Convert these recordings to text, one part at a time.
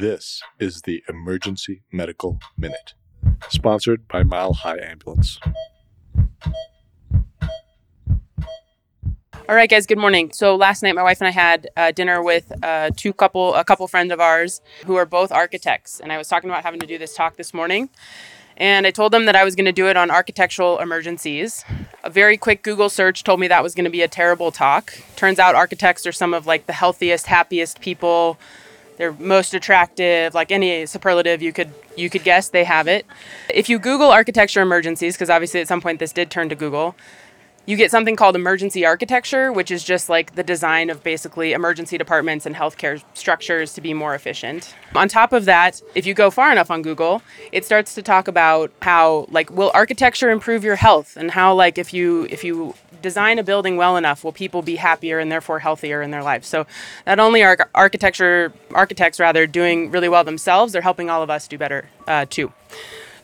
This is the Emergency Medical Minute, sponsored by Mile High Ambulance. All right, guys. Good morning. So last night, my wife and I had uh, dinner with uh, two couple, a couple friends of ours who are both architects, and I was talking about having to do this talk this morning. And I told them that I was going to do it on architectural emergencies. A very quick Google search told me that was going to be a terrible talk. Turns out architects are some of like the healthiest, happiest people. They're most attractive, like any superlative you could you could guess, they have it. If you Google architecture emergencies, because obviously at some point this did turn to Google, you get something called emergency architecture, which is just like the design of basically emergency departments and healthcare structures to be more efficient. On top of that, if you go far enough on Google, it starts to talk about how like will architecture improve your health and how like if you if you design a building well enough will people be happier and therefore healthier in their lives. So not only are architecture architects rather doing really well themselves, they're helping all of us do better uh, too.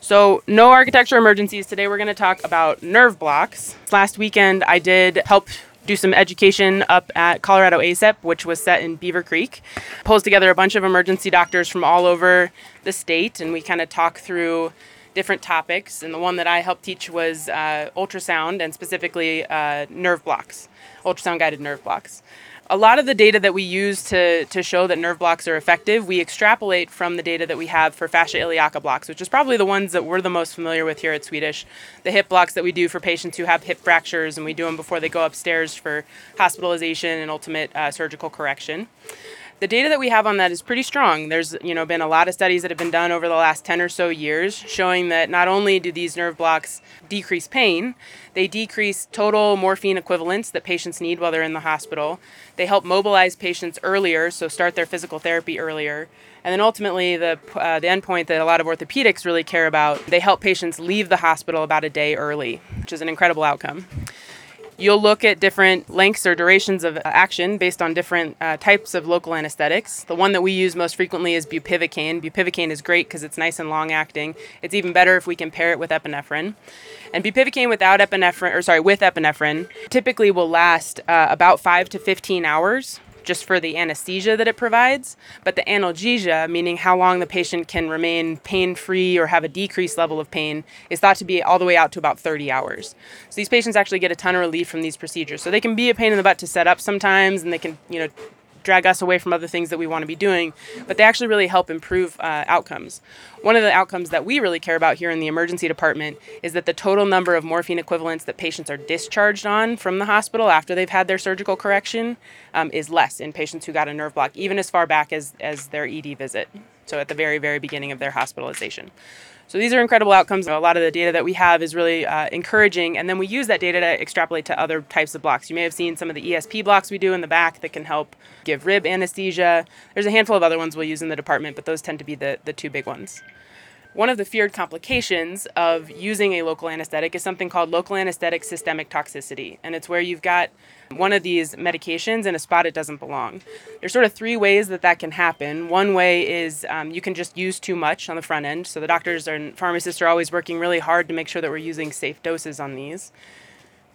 So, no architecture emergencies. Today, we're going to talk about nerve blocks. Last weekend, I did help do some education up at Colorado ACEP, which was set in Beaver Creek. Pulls together a bunch of emergency doctors from all over the state, and we kind of talk through different topics. And the one that I helped teach was uh, ultrasound and specifically uh, nerve blocks, ultrasound guided nerve blocks a lot of the data that we use to, to show that nerve blocks are effective, we extrapolate from the data that we have for fascia iliaca blocks, which is probably the ones that we're the most familiar with here at Swedish. The hip blocks that we do for patients who have hip fractures, and we do them before they go upstairs for hospitalization and ultimate uh, surgical correction the data that we have on that is pretty strong. There's you know been a lot of studies that have been done over the last 10 or so years showing that not only do these nerve blocks decrease pain, they decrease total morphine equivalents that patients need while they're in the hospital. They help mobilize patients earlier, so start their physical therapy earlier. And then ultimately, the, uh, the endpoint that a lot of orthopedics really care about, they help patients leave the hospital about a day early, which is an incredible outcome. You'll look at different lengths or durations of action based on different uh, types of local anesthetics. The one that we use most frequently is bupivacaine. Bupivacaine is great because it's nice and long acting. It's even better if we can pair it with epinephrine. And bupivacaine without epinephrine, or sorry, with epinephrine, typically will last uh, about 5 to 15 hours just for the anesthesia that it provides, but the analgesia, meaning how long the patient can remain pain free or have a decreased level of pain, is thought to be all the way out to about 30 hours. So these patients actually get a ton of relief from these procedures. So they can be a pain in the butt to set up sometimes, and they can, you know, drag us away from other things that we want to be doing, but they actually really help improve uh, outcomes. One of the outcomes that we really care about here in the emergency department is that the total number of morphine equivalents that patients are discharged on from the hospital after they've had their surgical correction um, is less in patients who got a nerve block, even as far back as, as their ED visit. So at the very, very beginning of their hospitalization. So these are incredible outcomes. A lot of the data that we have is really uh, encouraging, and then we use that data to extrapolate to other types of blocks. You may have seen some of the ESP blocks we do in the back that can help give rib anesthesia. There's a handful of other ones we'll use in the department, but those tend to be the, the two big ones. One of the feared complications of using a local anesthetic is something called local anesthetic systemic toxicity, and it's where you've got one of these medications in a spot it doesn't belong. There's sort of three ways that that can happen. One way is um, you can just use too much on the front end, so the doctors and pharmacists are always working really hard to make sure that we're using safe doses on these.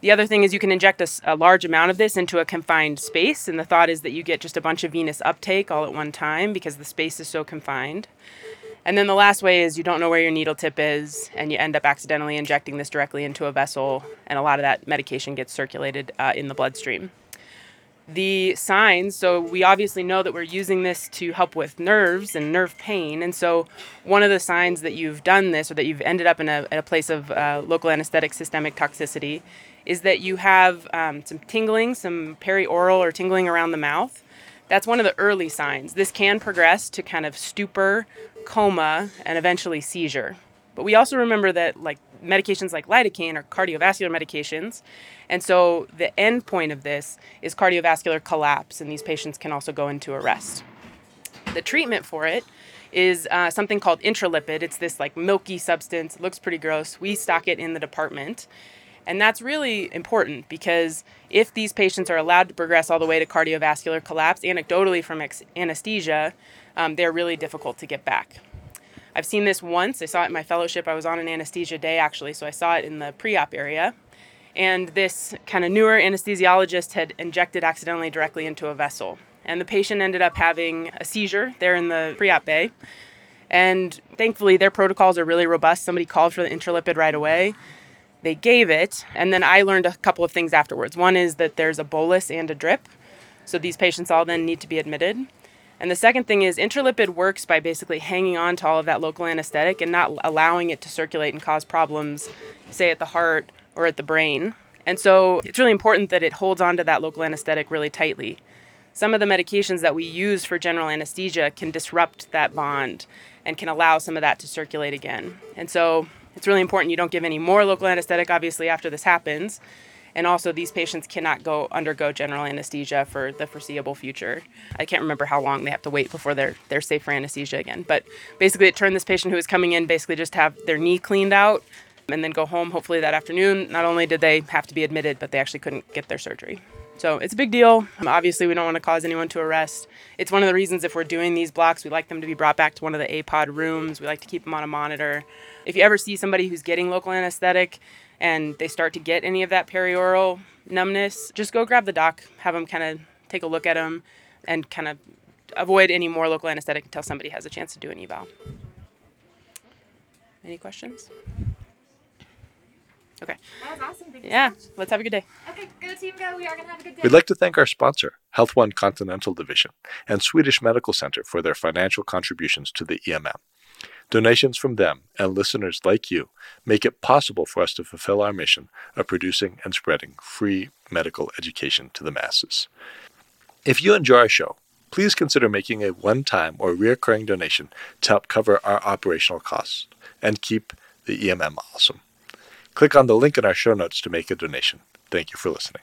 The other thing is you can inject a, a, large amount of this into a confined space, and the thought is that you get just a bunch of venous uptake all at one time because the space is so confined. And then the last way is you don't know where your needle tip is, and you end up accidentally injecting this directly into a vessel, and a lot of that medication gets circulated uh, in the bloodstream. The signs so, we obviously know that we're using this to help with nerves and nerve pain. And so, one of the signs that you've done this or that you've ended up in a, a place of uh, local anesthetic systemic toxicity is that you have um, some tingling, some perioral or tingling around the mouth. That's one of the early signs. This can progress to kind of stupor coma, and eventually seizure. But we also remember that like medications like lidocaine are cardiovascular medications. And so the end point of this is cardiovascular collapse, and these patients can also go into arrest. The treatment for it is uh, something called intralipid. It's this like milky substance. It looks pretty gross. We stock it in the department. And that's really important because if these patients are allowed to progress all the way to cardiovascular collapse, anecdotally from ex- anesthesia, um, they're really difficult to get back. I've seen this once. I saw it in my fellowship. I was on an anesthesia day actually, so I saw it in the pre op area. And this kind of newer anesthesiologist had injected accidentally directly into a vessel. and the patient ended up having a seizure there in the pre-op bay. And thankfully, their protocols are really robust. Somebody called for the Intralipid right away. They gave it, and then I learned a couple of things afterwards. One is that there's a bolus and a drip, so these patients all then need to be admitted. And the second thing is intralipid works by basically hanging on to all of that local anesthetic and not allowing it to circulate and cause problems, say at the heart or at the brain. And so it's really important that it holds on to that local anesthetic really tightly. Some of the medications that we use for general anesthesia can disrupt that bond and can allow some of that to circulate again. And so it's really important you don't give any more local anesthetic, obviously, after this happens. And also, these patients cannot go undergo general anesthesia for the foreseeable future. I can't remember how long they have to wait before they're they're safe for anesthesia again. But basically, it turned this patient who was coming in basically just have their knee cleaned out and then go home hopefully that afternoon. Not only did they have to be admitted, but they actually couldn't get their surgery. So it's a big deal. Um, obviously, we don't want to cause anyone to arrest. It's one of the reasons if we're doing these blocks, we like them to be brought back to one of the APOD rooms. We like to keep them on a monitor. If you ever see somebody who's getting local anesthetic and they start to get any of that perioral numbness, just go grab the doc, have them kind of take a look at them, and kind of avoid any more local anesthetic until somebody has a chance to do an eval. Any questions? Okay. That was awesome. Thank you Yeah, so much. let's have a good day. Okay, go team, go. We are gonna have a good day. We'd like to thank our sponsor, Health One Continental Division, and Swedish Medical Center for their financial contributions to the EMM. Donations from them and listeners like you make it possible for us to fulfill our mission of producing and spreading free medical education to the masses. If you enjoy our show, please consider making a one time or recurring donation to help cover our operational costs and keep the EMM awesome. Click on the link in our show notes to make a donation. Thank you for listening.